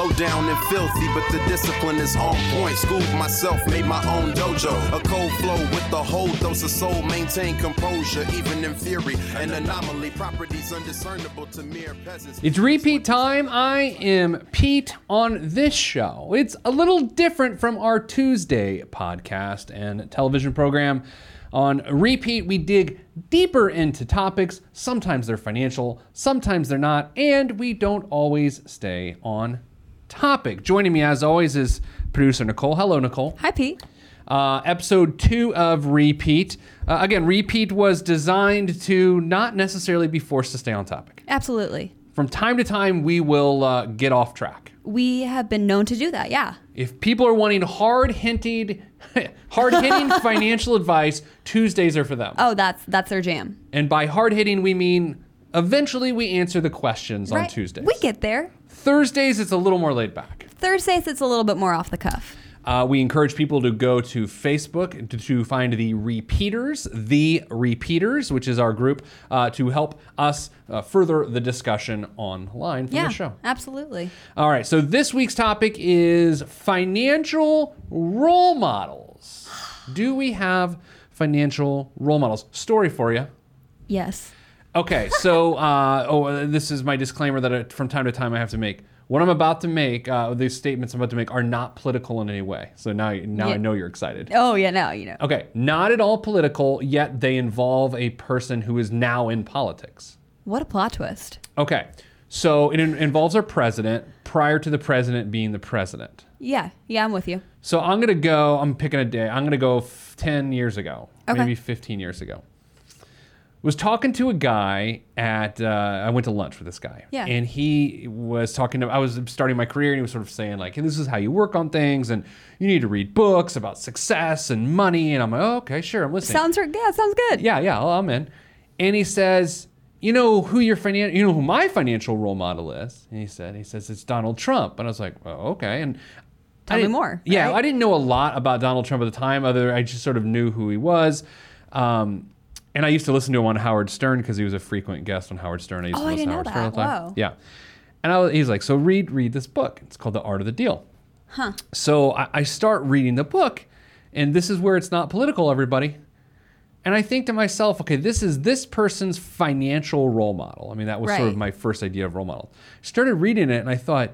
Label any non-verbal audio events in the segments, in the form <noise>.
Low down and filthy, but the discipline is on point. Schooled myself, made my own dojo. A cold flow with the whole dose of soul. Maintain composure, even in fury. An anomaly, properties undiscernible to mere peasants. It's RePete time. I am Pete on this show. It's a little different from our Tuesday podcast and television program. On RePete, we dig deeper into topics. Sometimes they're financial, sometimes they're not, and we don't always stay on topic. Joining me, as always, is producer Nicole. Hello, Nicole. Hi, Pete. Uh, episode two of RePete. Uh, again, RePete was designed to not necessarily be forced to stay on topic. Absolutely. From time to time, we will uh, get off track. We have been known to do that, yeah. If people are wanting hard hinted, <laughs> hard hitting <laughs> financial advice, Tuesdays are for them. Oh, that's that's their jam. And by hard hitting, we mean eventually we answer the questions on Right? Tuesdays. We get there. Thursdays, it's a little more laid back. Thursdays, it's a little bit more off the cuff. Uh, we encourage people to go to Facebook to, to find the RePeters, the RePeters, which is our group, uh, to help us uh, further the discussion online for Yeah, the show. absolutely. All right, so this week's topic is financial role models. Do we have financial role models? Story for you. Yes. Okay, so uh, oh, uh, this is my disclaimer that uh, from time to time I have to make. What I'm about to make, uh, these statements I'm about to make, are not political in any way. So now, now I know you're excited. Oh, yeah, now you know. Okay, not at all political, yet they involve a person who is now in politics. What a plot twist. Okay, so it in- involves our president prior to the president being the president. Yeah, yeah, I'm with you. So I'm gonna go. I'm picking a day. I'm gonna go f- ten years ago, Okay. maybe 15 years ago. Was talking to a guy at. Uh, I went to lunch with this guy. Yeah. And he was talking to. I was starting my career, and he was sort of saying like, hey, "This is how you work on things, and you need to read books about success and money." And I'm like, oh, "Okay, sure, I'm listening." Sounds yeah, sounds good. yeah, yeah, well, I'm in. And he says, "You know who your finan- You know who my financial role model is?" And he said, "He says it's Donald Trump." And I was like, oh, "Okay." And Tell I me more, Yeah, right? I didn't know a lot about Donald Trump at the time. Other, I just sort of knew who he was. Um, and I used to listen to him on Howard Stern because he was a frequent guest on Howard Stern. I used Oh, to I listen didn't to Howard Stern all the that. time. Whoa. Yeah. And I was, he's like, so read read this book. It's called The Art of the Deal. Huh. So I, I start reading the book, and this is where it's not political, everybody. And I think to myself, okay, this is this person's financial role model. I mean, that was sort of my first idea of role model. Started reading it, and I thought,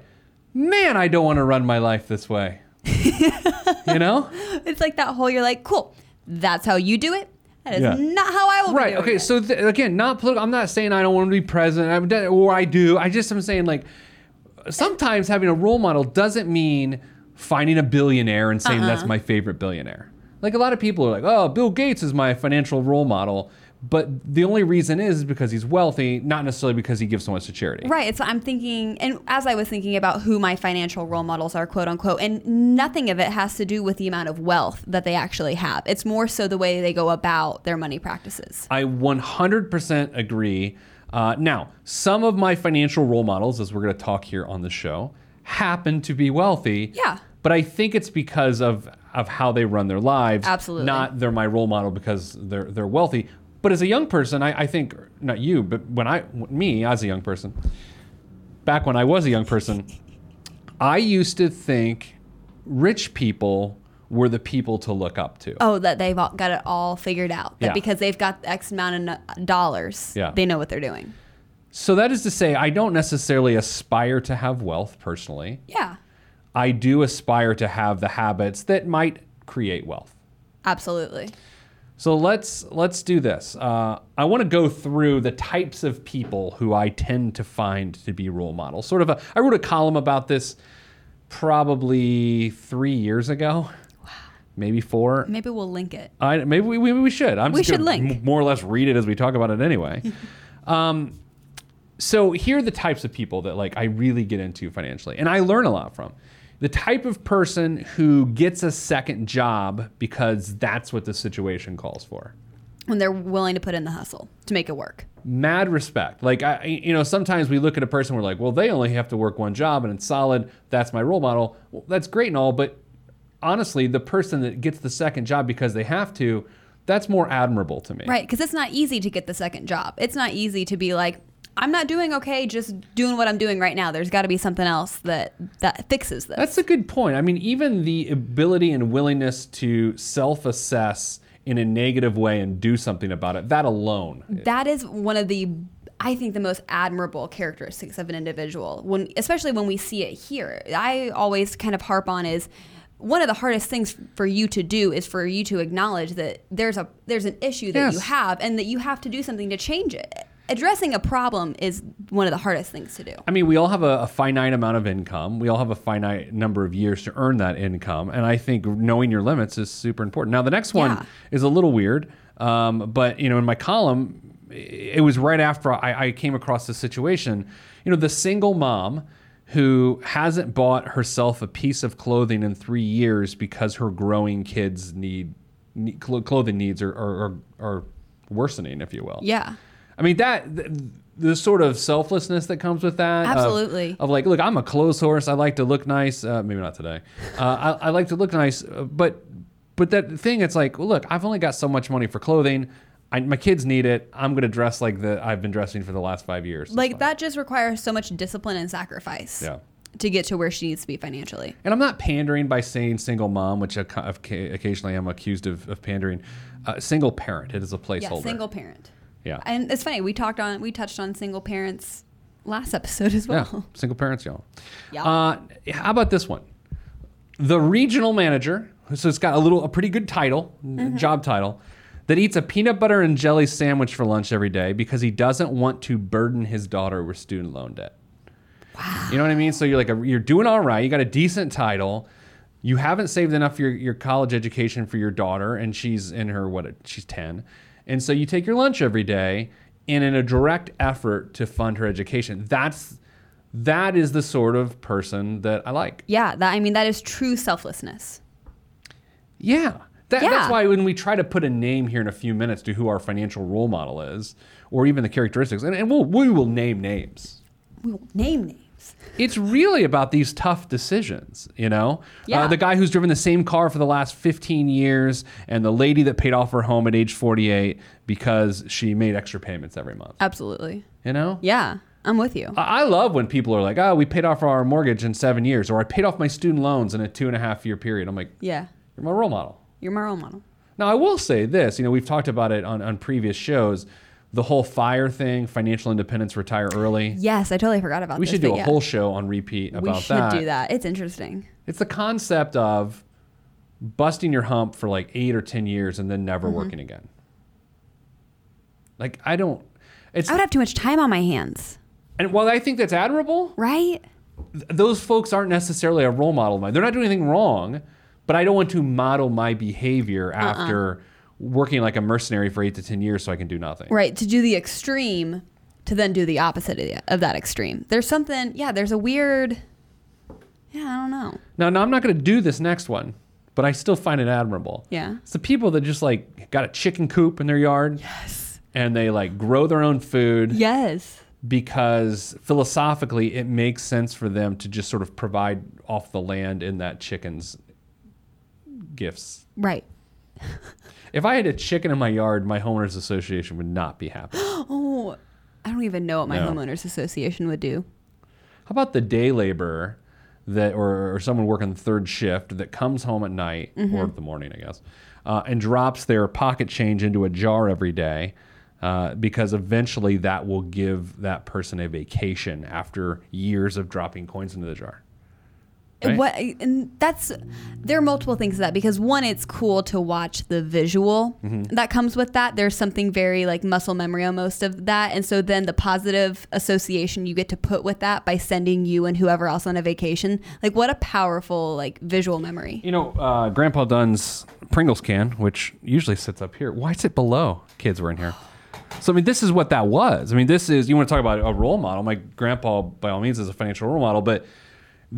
man, I don't want to run my life this way. <laughs> you know? It's like that whole you're like, cool. That's how you do it. That is Yeah. not how I will be Right. Okay. it. So th- again, not political. I'm not saying I don't want to be president, de- or I do. I just am saying like sometimes having a role model doesn't mean finding a billionaire and saying Uh-uh. that's my favorite billionaire. Like a lot of people are like, oh, Bill Gates is my financial role model, but the only reason is because he's wealthy, not necessarily because he gives so much to charity. Right. So I'm thinking, and as I was thinking about who my financial role models are, quote unquote, and nothing of it has to do with the amount of wealth that they actually have. It's more so the way they go about their money practices. I 100% agree. Uh, now, some of my financial role models, as we're going to talk here on the show, happen to be wealthy. Yeah. But I think it's because of of how they run their lives. Absolutely. Not they're my role model because they're they're wealthy. But as a young person, I, I think not you, but when I me as a young person, back when I was a young person, I used to think rich people were the people to look up to. Oh, that they've all got it all figured out. That Yeah. because they've got X amount of dollars, Yeah. they know what they're doing. So that is to say, I don't necessarily aspire to have wealth personally. Yeah, I do aspire to have the habits that might create wealth. absolutely. So let's let's do this. Uh, I want to go through the types of people who I tend to find to be role models. Sort of a. I wrote a column about this probably three years ago. Wow. Maybe four. Maybe we'll link it. I, maybe we, maybe we should. I'm We just should link. m- more or less read it as we talk about it anyway. <laughs> um, so here are the types of people that like I really get into financially, and I learn a lot from. The type of person who gets a second job because that's what the situation calls for. when they're willing to put in the hustle to make it work. mad respect. Like I, you know, sometimes we look at a person, we're like, well, they only have to work one job and it's solid. That's my role model. Well, that's great and all, but honestly, the person that gets the second job because they have to, that's more admirable to me. Right, because it's not easy to get the second job. It's not easy to be like, I'm not doing okay, just doing what I'm doing right now. There's got to be something else that that fixes this. That's a good point. I mean, even the ability and willingness to self-assess in a negative way and do something about it, that alone. that is one of the I think the most admirable characteristics of an individual when especially when we see it here. I always kind of harp on is one of the hardest things for you to do is for you to acknowledge that there's a there's an issue that you have and that you have to do something to change it. Addressing a problem is one of the hardest things to do. I mean, we all have a, a finite amount of income. We all have a finite number of years to earn that income. And I think knowing your limits is super important. Now, the next one Yeah. is a little weird. Um, but, you know, in my column, it was right after I, I came across this situation. You know, the single mom who hasn't bought herself a piece of clothing in three years because her growing kids need, need clothing needs are, are, are, are worsening, if you will. Yeah. I mean that th- the sort of selflessness that comes with that. Absolutely. Of, like, look, I'm a clothes horse. I like to look nice. Uh, maybe not today. Uh, I, I like to look nice, uh, but but that thing, it's like, well, look, I've only got so much money for clothing. I, my kids need it. I'm gonna dress like the I've been dressing for the last five years. Like that just requires so much discipline and sacrifice. Yeah. To get to where she needs to be financially. And I'm not pandering by saying single mom, which I occasionally I'm accused of, of pandering. Uh, single parent, it is a placeholder. Yeah, single parent. Yeah. And it's funny, we talked on we touched on single parents last episode as well. Yeah, single parents, y'all. Yeah. Uh, how about this one? The regional manager, so it's got a little, a pretty good title, Mm-hmm. job title, that eats a peanut butter and jelly sandwich for lunch every day because he doesn't want to burden his daughter with student loan debt. Wow. You know what I mean? So you're like, a, you're doing all right. You got a decent title. You haven't saved enough for your, your college education for your daughter, and she's in her what? She's ten, and so you take your lunch every day, and in a direct effort to fund her education. That's that is the sort of person that I like. Yeah, that I mean that is true selflessness. Yeah. That, That's why when we try to put a name here in a few minutes to who our financial role model is, or even the characteristics, and, and we'll, we will name names. We won't name names. It's really about these tough decisions, you know? Yeah. Uh, the guy who's driven the same car for the last 15 years, and the lady that paid off her home at age 48 because she made extra payments every month, Absolutely. you know? Yeah, I'm with you. I I love when people are like, oh, we paid off our mortgage in seven years, or I paid off my student loans in a two and a half year period. I'm like, yeah, you're my role model. you're my role model. Now, I will say this, you know, we've talked about it on, on previous shows, the whole fire thing, financial independence, retire early. Yes, I totally forgot about that. We this. should do a yeah. whole show on RePete about that. We should that. do that. It's interesting. It's the concept of busting your hump for like eight or 10 years and then never Mm-hmm. working again. Like, I don't, it's, I would have too much time on my hands, and while I think that's admirable, right? th- those folks aren't necessarily a role model of mine. They're not doing anything wrong, but I don't want to model my behavior Uh-uh. Working like a mercenary for eight to 10 years so I can do nothing. Right. To do the extreme, to then do the opposite of, the, of that extreme. There's something. Yeah. There's a weird. Yeah, I don't know. Now, now I'm not going to do this next one, but I still find it admirable. Yeah. It's the people that just like got a chicken coop in their yard. Yes. And they like grow their own food Yes. because philosophically it makes sense for them to just sort of provide off the land in that chicken's gifts. Right. If I had a chicken in my yard, my homeowners association would not be happy. <gasps> Oh, I don't even know what my No. homeowners association would do. How about the day laborer that, or, or someone working the third shift that comes home at night or the morning, I guess, uh, and drops their pocket change into a jar every day uh, because eventually that will give that person a vacation after years of dropping coins into the jar. Right? What and that's there are multiple things to that because one, it's cool to watch the visual Mm-hmm. that comes with that. There's something very like muscle memory on most of that, and so then the positive association you get to put with that by sending you and whoever else on a vacation, like what a powerful like visual memory. You know, uh, Grandpa Dunn's Pringles can, which usually sits up here. Why is it below? Kids were in here. <sighs> So I mean, this is what that was. I mean, this is you want to talk about a role model. My grandpa, by all means, is a financial role model, but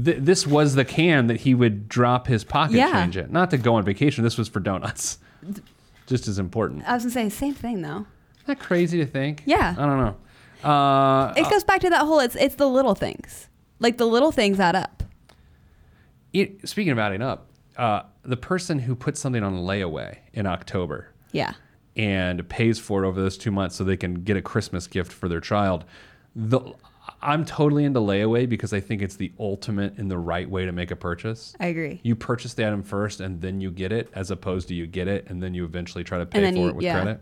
th- this was the can that he would drop his pocket Yeah. change in. Not to go on vacation. This was for donuts. just as important. I was gonna say same thing though. Isn't that crazy to think? Yeah. I don't know. Uh, It goes back to that whole it's it's the little things. Like the little things add up. it, speaking of adding up, uh, the person who puts something on layaway in October Yeah. and pays for it over those two months so they can get a Christmas gift for their child. The, I'm totally into layaway because I think it's the ultimate in the right way to make a purchase. I agree. You purchase the item first and then you get it, as opposed to you get it and then you eventually try to pay for you- it with yeah. credit.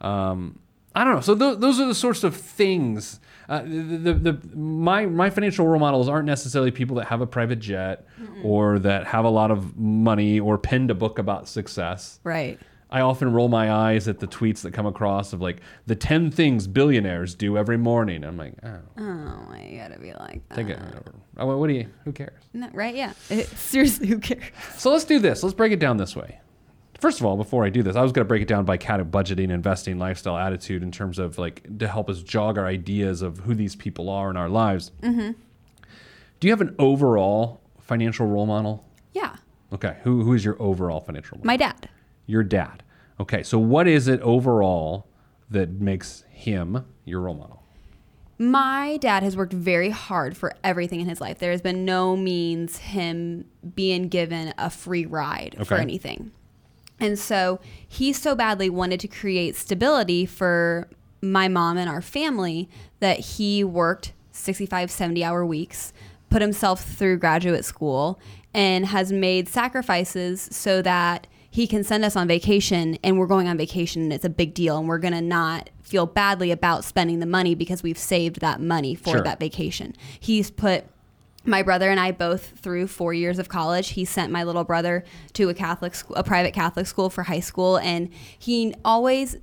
Um, I don't know. So th- those are the sorts of things. Uh, the, the, the my my financial role models aren't necessarily people that have a private jet or that have a lot of money or penned a book about success. Right. I often roll my eyes at the tweets that come across of like the 10 things billionaires do every morning. I'm like, oh, Oh, you gotta be like that. take it. Oh, what do you, who cares? No, right? Yeah. <laughs> seriously, who cares? So let's do this. Let's break it down this way. First of all, before I do this, I was going to break it down by kind of budgeting, investing, lifestyle, attitude in terms of like to help us jog our ideas of who these people are in our lives. Mm-hmm. Do you have an overall financial role model? Yeah. Okay. Who, who is your overall financial role model? My dad. Your dad. Okay. So what is it overall that makes him your role model? My dad has worked very hard for everything in his life. There has been no means him being given a free ride for anything. And so he so badly wanted to create stability for my mom and our family that he worked 65, 70 hour weeks, put himself through graduate school, and has made sacrifices so that he can send us on vacation and we're going on vacation and it's a big deal and we're going to not feel badly about spending the money because we've saved that money for Sure. that vacation. He's put my brother and I both through four years of college. He sent my little brother to a Catholic school, a private Catholic school for high school, and he always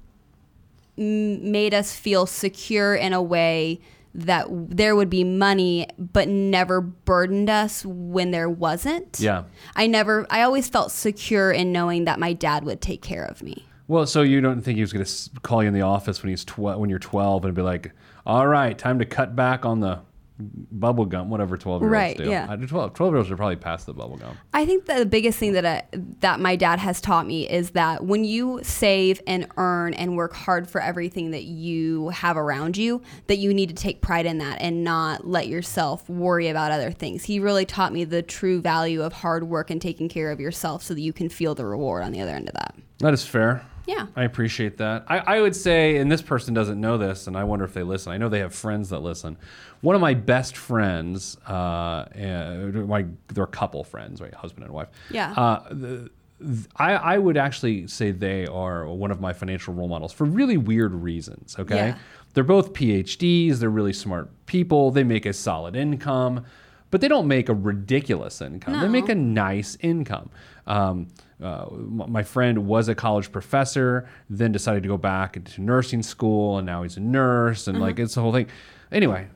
m- made us feel secure in a way that there would be money, but never burdened us when there wasn't. Yeah. I never. I always felt secure in knowing that my dad would take care of me. Well, so you don't think he was going to call you in the office when he's tw- when you're 12 and be like, "All right, time to cut back on the bubble gum, whatever 12 year olds Right, do." yeah. I do 12 12 year olds are probably past the bubble gum. I think the biggest thing that I, that my dad has taught me is that when you save and earn and work hard for everything that you have around you, that you need to take pride in that and not let yourself worry about other things. He really taught me the true value of hard work and taking care of yourself so that you can feel the reward on the other end of that. That is fair. Yeah. I appreciate that. I, I would say, and this person doesn't know this, and I wonder if they listen. I know they have friends that listen. One of my best friends, uh, uh, my they're a couple friends, right, husband and wife. Yeah. Uh, the, th- I, I would actually say they are one of my financial role models for really weird reasons. Okay, Yeah. they're both PhDs. They're really smart people. They make a solid income, but they don't make a ridiculous income. They make a nice income. Um, uh, my friend was a college professor, then decided to go back into nursing school, and now he's a nurse, and like it's the whole thing. Anyway,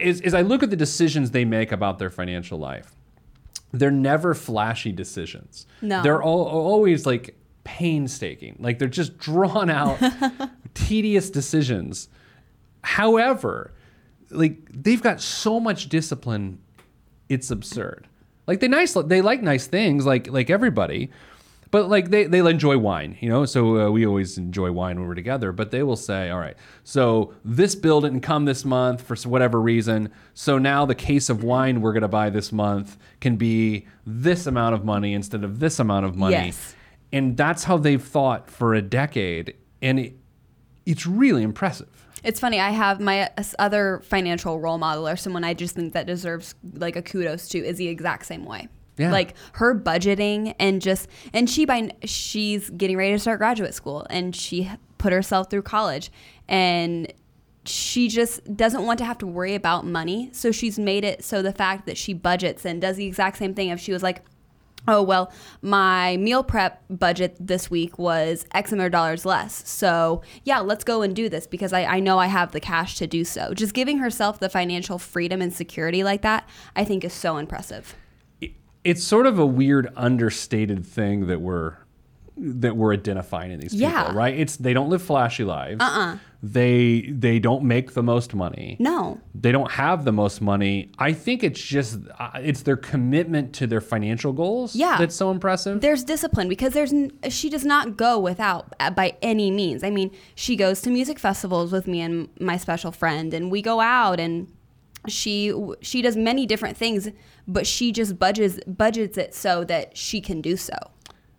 as, as I look at the decisions they make about their financial life, they're never flashy decisions. No. They're all, always like painstaking. Like they're just drawn out, <laughs> tedious decisions. However, like they've got so much discipline, it's absurd. Like they nice, they like nice things, like like everybody, but like they they enjoy wine, you know. So uh, we always enjoy wine when we're together. But they will say, all right, so this bill didn't come this month for whatever reason. So now the case of wine we're gonna buy this month can be this amount of money instead of this amount of money. Yes. And that's how they've thought for a decade, and it, it's really impressive. It's funny. I have my uh, other financial role model or someone I just think that deserves like a kudos to is the exact same way. Yeah. Like her budgeting and just and she by she's getting ready to start graduate school and she put herself through college and she just doesn't want to have to worry about money. So she's made it so the fact that she budgets and does the exact same thing if she was like oh well my meal prep budget this week was x amount of dollars less so yeah let's go and do this because I, I know i have the cash to do so just giving herself the financial freedom and security like that i think is so impressive it's sort of a weird understated thing that we're that we're identifying in these Yeah. people, right? It's they don't live flashy lives. Uh-uh. They they don't make the most money. No. They don't have the most money. I think it's just uh, it's their commitment to their financial goals Yeah. that's so impressive. There's discipline because there's n- she does not go without uh, by any means. I mean, she goes to music festivals with me and my special friend, and we go out and she she does many different things, but she just budgets budgets it so that she can do so.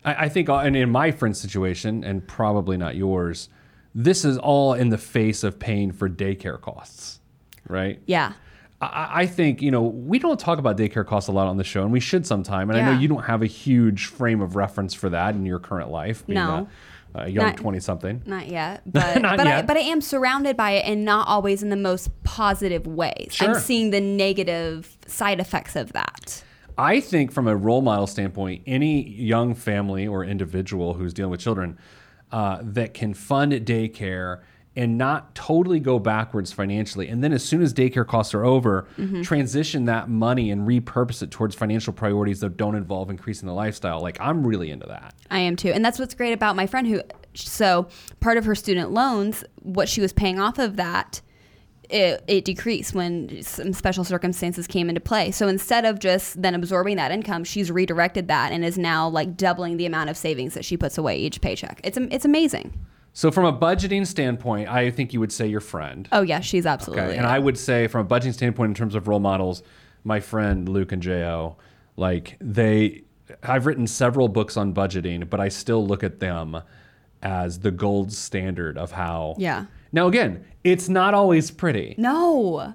I, I think, uh, and in my friend's situation, and probably not yours, this is all in the face of paying for daycare costs, right? Yeah. I, I think you know we don't talk about daycare costs a lot on the show, and we should sometime. And I know you don't have a huge frame of reference for that in your current life, being No. a, a young Not- twenty-something. Not yet, <laughs> but Not but I, yet. but I am surrounded by it, and not always in the most positive ways. Sure. I'm seeing the negative side effects of that. I think from a role model standpoint, any young family or individual who's dealing with children uh, that can fund daycare and not totally go backwards financially, and then as soon as daycare costs are over, mm-hmm. transition that money and repurpose it towards financial priorities that don't involve increasing the lifestyle. Like I'm really into that. I am too. And that's what's great about my friend who so part of her student loans, what she was paying off of that it, it decreased when some special circumstances came into play. So instead of just then absorbing that income, she's redirected that and is now like doubling the amount of savings that she puts away each paycheck. It's it's amazing. So from a budgeting standpoint, I think you would say your friend. Oh yeah, she's absolutely. Okay. And I would say from a budgeting standpoint, in terms of role models, my friend Luke and Jo, like they, I've written several books on budgeting, but I still look at them as the gold standard of how. Yeah. Now again, it's not always pretty. no.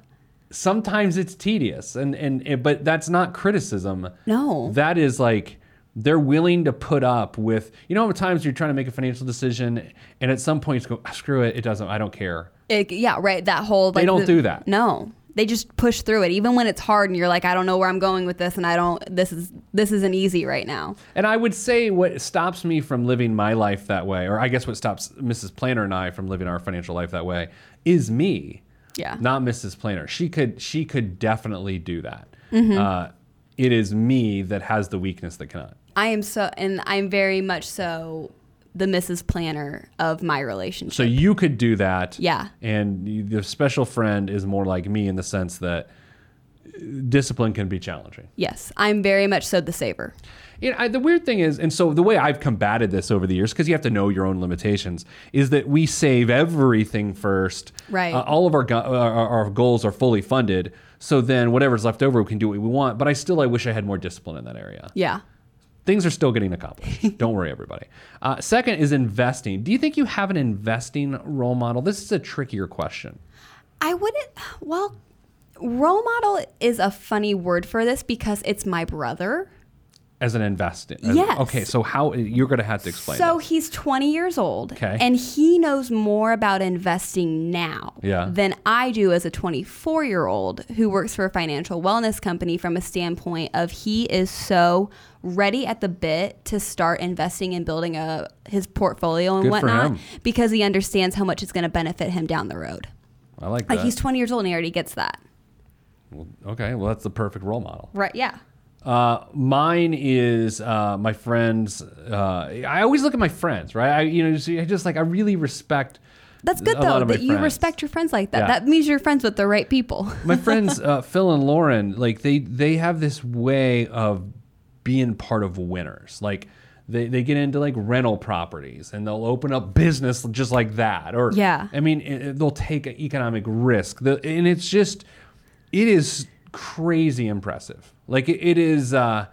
Sometimes it's tedious, and and it, but that's not criticism. No. That is like they're willing to put up with. You know, at times you're trying to make a financial decision, and at some point you go, "Ah, screw it, it doesn't. I don't care. It, yeah, right. That whole like, They don't the- do that. No, they just push through it, even when it's hard, and you're like, I don't know where I'm going with this, and I don't. This is this isn't easy right now. And I would say what stops me from living my life that way, or I guess what stops Mrs. Planner and I from living our financial life that way, is me, Yeah. not Mrs. Planner. She could she could definitely do that. Mm-hmm. Uh, it is me that has the weakness that cannot. I am so, and I'm very much so the Mrs. Planner of my relationship. So you could do that. Yeah. And you- the special friend is more like me in the sense that discipline can be challenging. yes, I'm very much so the saver. You know, I, the weird thing is, and so the way I've combated this over the years, because you have to know your own limitations, is that we save everything first. Right. Uh, all of our, go- our our goals are fully funded, so then whatever's left over, we can do what we want. But I still, I wish I had more discipline in that area. Yeah. Things are still getting accomplished. <laughs> Don't worry, everybody. Uh, second is investing. Do you think you have an investing role model? This is a trickier question. I wouldn't. Well, role model is a funny word for this because it's my brother. As an investing. Yes. Okay, so how you're going to have to explain. So this. he's 20 years old. Okay. And he knows more about investing now Yeah. than I do as a 24 year old who works for a financial wellness company from a standpoint of he is so ready at the bit to start investing and building a his portfolio and Good whatnot because he understands how much it's going to benefit him down the road. I like that. Like he's 20 years old and he already gets that. okay, well that's the perfect role model. Right. Yeah. Uh, mine is uh, my friends. Uh, I always look at my friends, right? I, you know, just, I just like I really respect. That's good though that you respect your friends like that. Yeah. That means you're friends with the right people. <laughs> My friends, uh, Phil and Lauren, like they they have this way of being part of winners. Like they, they get into like rental properties and they'll open up business just like that. Or Yeah. I mean, it- they'll take an economic risk. The, and it's just, it is crazy impressive. Like it, it is. Uh,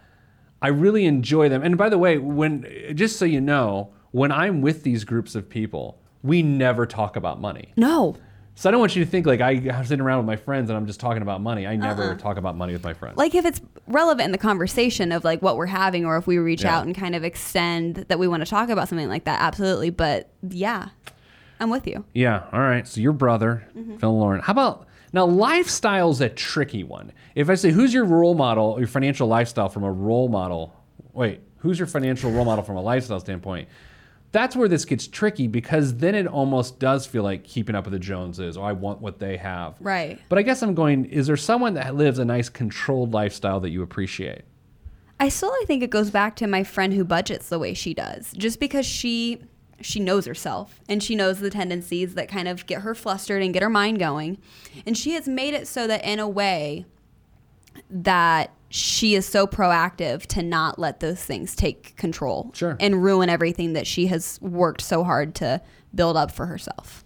I really enjoy them. And by the way, when just so you know, when I'm with these groups of people, we never talk about money. no. So I don't want you to think like I, I'm sitting around with my friends and I'm just talking about money. I never talk about money with my friends. Uh-uh. like if it's relevant in the conversation of like what we're having or if we reach Yeah. out and kind of extend that we want to talk about something like that absolutely but yeah i'm with you yeah. All right. So your brother, Mm-hmm. Phil Lauren. How about now? Lifestyle's a tricky one. If I say who's your role model, your financial lifestyle from a role model. Wait, who's your financial role model from a lifestyle standpoint? That's where this gets tricky because then it almost does feel like keeping up with the Joneses. Or I want what they have. Right. But I guess I'm going. Is there someone that lives a nice controlled lifestyle that you appreciate? I still I think it goes back to my friend who budgets the way she does. Just because she she knows herself and she knows the tendencies that kind of get her flustered and get her mind going. And she has made it so that in a way that she is so proactive to not let those things take control Sure. and ruin everything that she has worked so hard to build up for herself.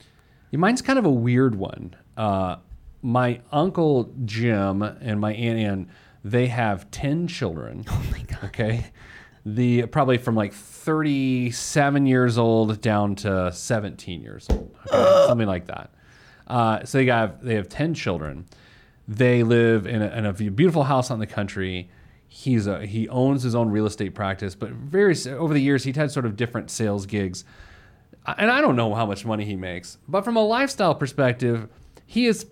Yeah, mine's kind of a weird one. Uh, my uncle Jim and my aunt Ann, they have ten children. Oh my god. Okay, the probably from like thirty-seven years old down to seventeen years old, okay? <gasps> something like that. Uh, so they got they have ten children. They live in a, in a beautiful house on the country. He's a, he owns his own real estate practice, but various over the years he's had sort of different sales gigs and I don't know how much money he makes, but from a lifestyle perspective, he has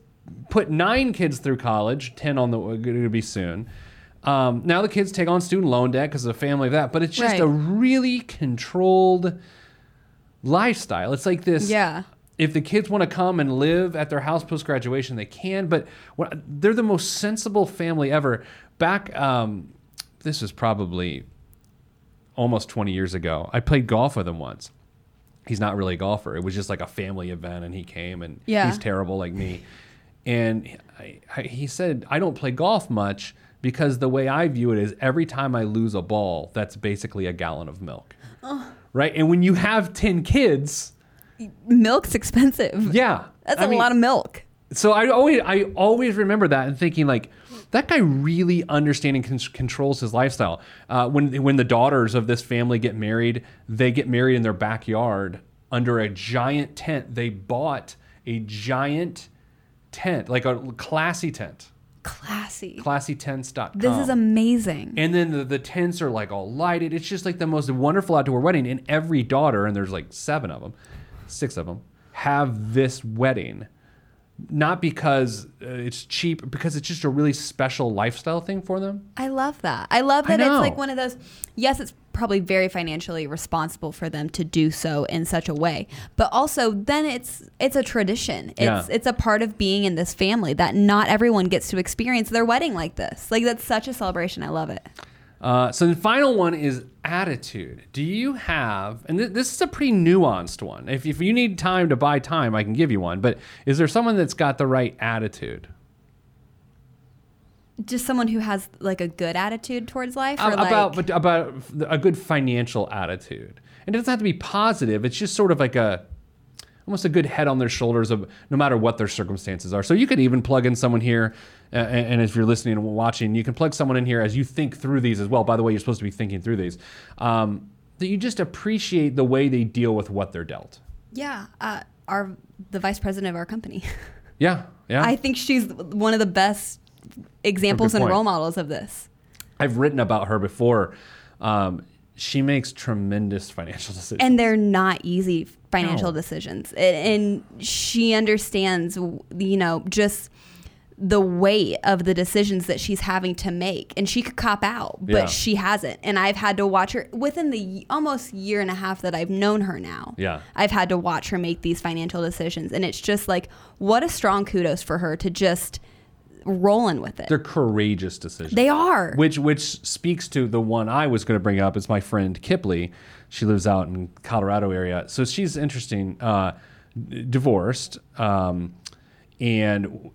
put nine kids through college, ten on the going to be soon. Um, now the kids take on student loan debt because of the family of that, but it's just Right. a really controlled lifestyle. It's like this. Yeah. If the kids want to come and live at their house post graduation, they can. But what, they're the most sensible family ever. Back, um, this was probably almost 20 years ago. I played golf with him once he's not really a golfer. It was just like a family event, and he came, and Yeah. he's terrible like me. And I, I, he said, I don't play golf much because the way I view it is every time I lose a ball, that's basically a gallon of milk. Right? And when you have 10 kids, Milk's expensive. yeah. That's a a lot of milk. so I always I always remember that and thinking like that guy really understanding con- controls his lifestyle. Uh, when when the daughters of this family get married, they get married in their backyard under a giant tent. They bought a giant tent, like a classy tent, Classy. classytents.com. This is amazing. And then the, the tents are like all lighted. It's just like the most wonderful outdoor wedding. And every daughter, and there's like seven of them, six of them, have this wedding. Not because uh, it's cheap, because it's just a really special lifestyle thing for them. I love that. I love I that it's know. like one of those. Yes, it's probably very financially responsible for them to do so in such a way, but also then it's it's a tradition. It's Yeah. it's a part of being in this family that not everyone gets to experience their wedding like this. Like that's such a celebration. I love it. Uh, so the final one is attitude. Do you have, and th- this is a pretty nuanced one. If, if you need time to buy time, I can give you one. But is there someone that's got the right attitude? Just someone who has like a good attitude towards life, or Uh, like about but about a good financial attitude. And it doesn't have to be positive it's just sort of like a almost a good head on their shoulders of no matter what their circumstances are. So you could even plug in someone here uh, and, and if you're listening and watching you can plug someone in here as you think through these as well. By the way you're supposed to be thinking through these. Um, that you just appreciate the way they deal with what they're dealt. Yeah, uh, our the vice president of our company. <laughs> yeah yeah. I think she's one of the best examples and point. role models of this. i've written about her before um, she makes tremendous financial <laughs> decisions and they're not easy financial No. decisions and, and she understands you know just the weight of the decisions that she's having to make and she could cop out but Yeah. she hasn't and i've had to watch her within the almost year and a half that i've known her now Yeah. i've had to watch her make these financial decisions and it's just like what a strong kudos for her to just rolling with it they're courageous decisions they are which which speaks to the one I was going to bring up. It's my friend Kipley. She lives out in Colorado area, so she's interesting. Uh, d- divorced, um, and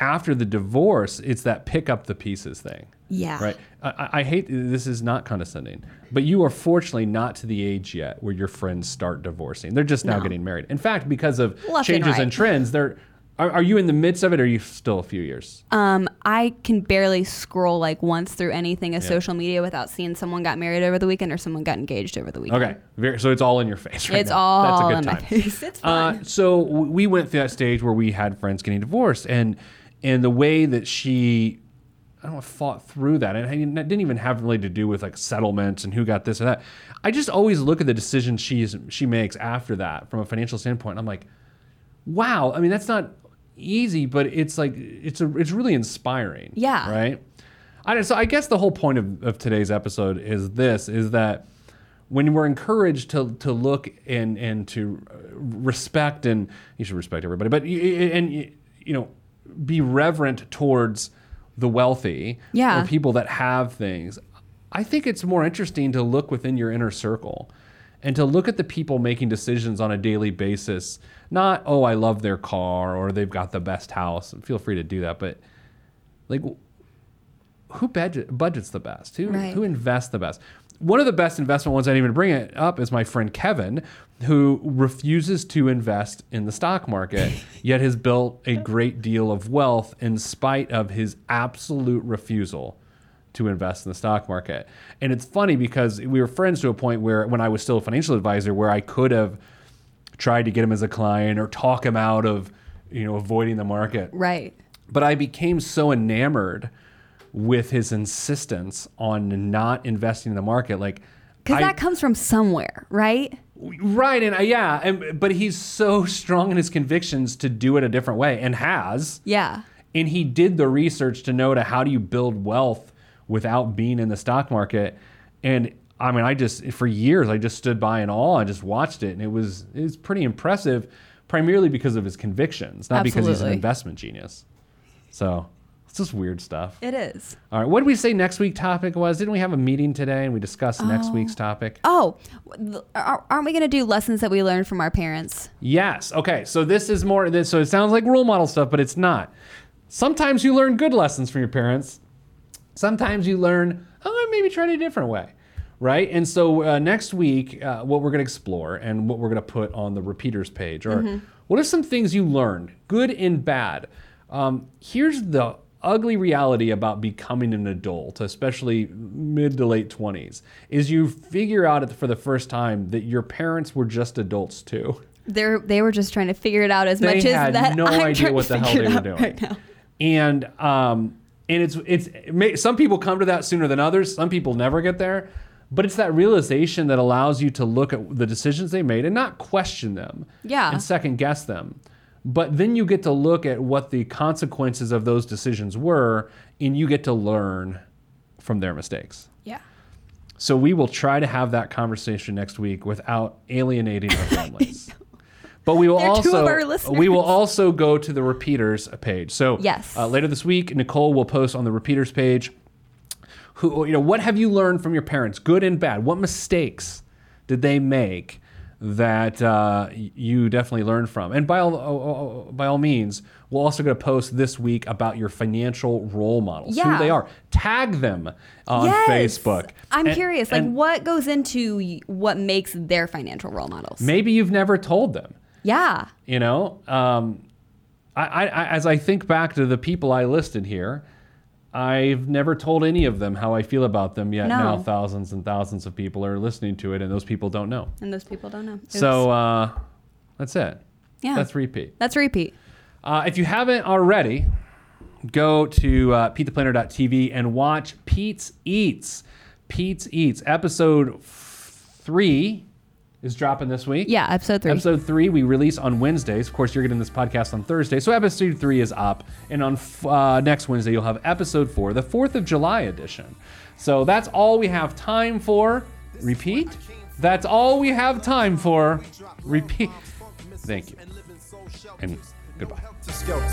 after the divorce, it's that pick up the pieces thing. Yeah. Right. I, I- hate this is not condescending, but you are fortunately not to the age yet where your friends start divorcing. They're just now No. getting married. In fact, because of Left and changes in right. trends, they're. Are, are you in the midst of it, or are you still a few years? Um, I can barely scroll like once through anything of social media without seeing someone got married over the weekend or someone got engaged over the weekend. Okay, Very, so it's all in your face right It's now. all That's a in good my time. face. <laughs> It's fun. Uh, so we went through that stage where we had friends getting divorced, and and the way that she, I don't know, fought through that, and it didn't even have really to do with like settlements and who got this or that. I just always look at the decisions she's she makes after that from a financial standpoint. And I'm like, wow. I mean, that's not easy, but it's like it's a it's really inspiring. Yeah. Right. I, so I guess the whole point of, of today's episode is this: is that when we're encouraged to to look and and to uh, respect and you should respect everybody, but y- y- and you know be reverent towards the wealthy Yeah. or people that have things. I think it's more interesting to look within your inner circle and to look at the people making decisions on a daily basis. Not, oh, I love their car or they've got the best house. Feel free to do that, but like who budget, budgets the best? Who Right. who invests the best? One of the best investment ones I didn't even bring it up is my friend Kevin, who refuses to invest in the stock market, <laughs> yet has built a great deal of wealth in spite of his absolute refusal to invest in the stock market. And it's funny because we were friends to a point where when I was still a financial advisor where I could have tried to get him as a client or talk him out of, you know, avoiding the market Right. but I became so enamored with his insistence on not investing in the market. Like, Because that comes from somewhere, right? right, and uh, yeah, and but he's so <laughs> strong in his convictions to do it a different way, and has. Yeah. And he did the research to know to how do you build wealth without being in the stock market. And I mean, I just for years I just stood by in awe and just watched it, and it was it was pretty impressive, primarily because of his convictions, not because he's an investment genius. So it's just weird stuff. It is. All right, what did we say next week topic was? Didn't we have a meeting today and we discussed next oh. week's topic? Oh, aren't we going to do lessons that we learned from our parents? Yes. Okay. So this is more. So it sounds like role model stuff, but it's not. Sometimes you learn good lessons from your parents. Sometimes you learn, oh, maybe try it a different way, right? And so uh, next week, uh, what we're going to explore and what we're going to put on the RePeters page are what are some things you learned, good and bad. Um, here's the ugly reality about becoming an adult, especially mid to late 20s, is you figure out it for the first time that your parents were just adults too. They're, they were just trying to figure it out as They much as had no I'm idea what the hell they were doing. right now. And um, and it's it's it may, some people come to that sooner than others. Some people never get there. But it's that realization that allows you to look at the decisions they made and not question them. Yeah. And second guess them. But then you get to look at what the consequences of those decisions were, and you get to learn from their mistakes. Yeah. So we will try to have that conversation next week without alienating our <laughs> families. But we will They're also of our listeners. we will also go to the RePeters page. So Yes. uh, later this week, Nicole will post on the RePeters page. Who you know? What have you learned from your parents, good and bad? What mistakes did they make that uh, you definitely learned from? And by all oh, by all means, we're also going to post this week about your financial role models, yeah. who they are. Tag them on Yes. Facebook. I'm And- curious, like what goes into what makes their financial role models? maybe you've never told them yeah. you know um, I, I, as i think back to the people i listed here i've never told any of them how i feel about them yet No. now thousands and thousands of people are listening to it and those people don't know And those people don't know. Oops. so uh, that's it yeah. that's RePete That's RePete. uh, if you haven't already go to uh, PeteThePlanner.tv and watch Pete's Eats. Pete's Eats. Episode f- three is dropping this week. Yeah, episode three. Episode three we release on Wednesdays. Of course, you're getting this podcast on Thursday, so episode three is up, and on f- uh, next Wednesday you'll have episode four, the Fourth of July edition. So that's all we have time for. RePete. That's all we have time for. RePete. Thank you, and goodbye.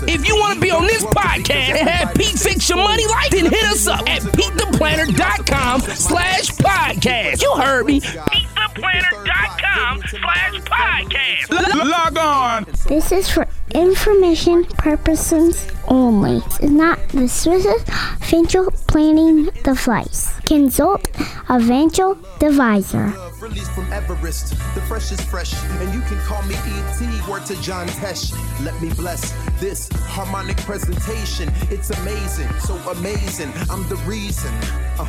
If you want to be on this podcast and have Pete fix your money life, then hit us up at PeteThePlanner.com slash podcast. You heard me. PeteThePlanner.com slash podcast. Log on. This is for information purposes only. It's not the Swiss financial planning device. Consult a financial advisor. Love released from Everest. The fresh is fresh, and you can call me ET. Word to John Tesh. Let me bless this harmonic presentation. It's amazing, so amazing. I'm the reason. Uh,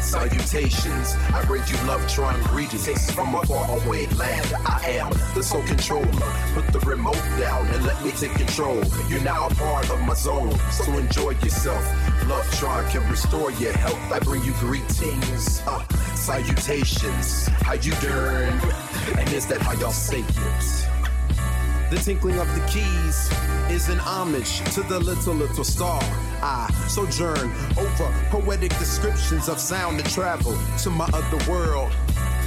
salutations. I bring you love, trying greetings from a far away land. I am the sole controller. Put the remote down and let me take control. You're now a part of my zone, so enjoy yourself. Love Tron can restore your health. I bring you greetings, uh, salutations. How you doing? And is that how y'all say it? The tinkling of the keys is an homage to the little, little star. I sojourn over poetic descriptions of sound and travel to my other world.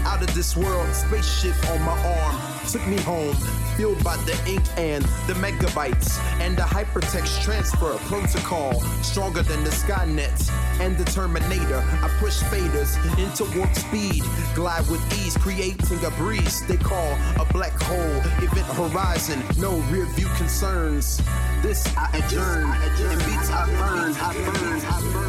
Out of this world, spaceship on my arm took me home, fueled by the ink and the megabytes and the hypertext transfer protocol, stronger than the Skynet and the Terminator. I push faders into warp speed, glide with ease, creating a breeze they call a black hole. Event horizon, no rear view concerns. This I adjourn, and beats I burn, I burn, I burn.